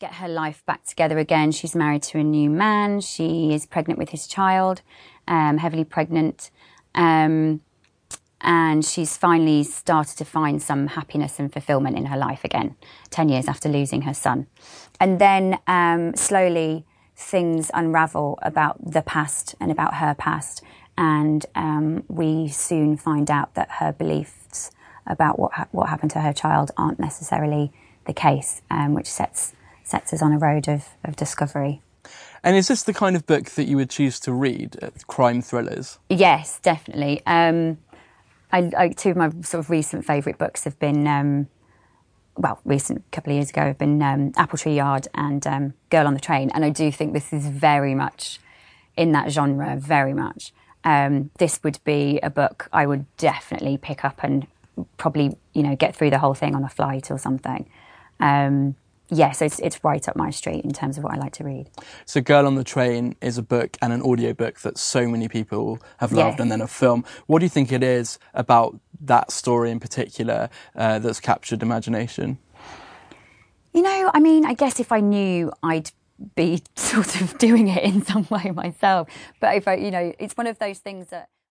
get her life back together again. She's married to a new man. She is pregnant with his child, um, heavily pregnant. Um, and she's finally started to find some happiness and fulfillment in her life again, 10 years after losing her son. And then um, slowly things unravel about the past and about her past. And um, we soon find out that her beliefs about what, ha- what happened to her child aren't necessarily the case, um, which sets, sets us on a road of, of discovery. And is this the kind of book that you would choose to read, uh, crime thrillers? Yes, definitely. Um, I, I, two of my sort of recent favourite books have been, um, well, recent couple of years ago have been um, Apple Tree Yard and um, Girl on the Train, and I do think this is very much in that genre, very much. Um, this would be a book I would definitely pick up and probably, you know, get through the whole thing on a flight or something. Yeah, so it's, it's right up my street in terms of what I like to read. So, Girl on the Train is a book and an audiobook that so many people have loved, Yes. and then a film. What do you think it is about that story in particular uh, that's captured imagination? You know, I mean, I guess if I knew I'd be sort of doing it in some way myself, but if I, you know, it's one of those things that.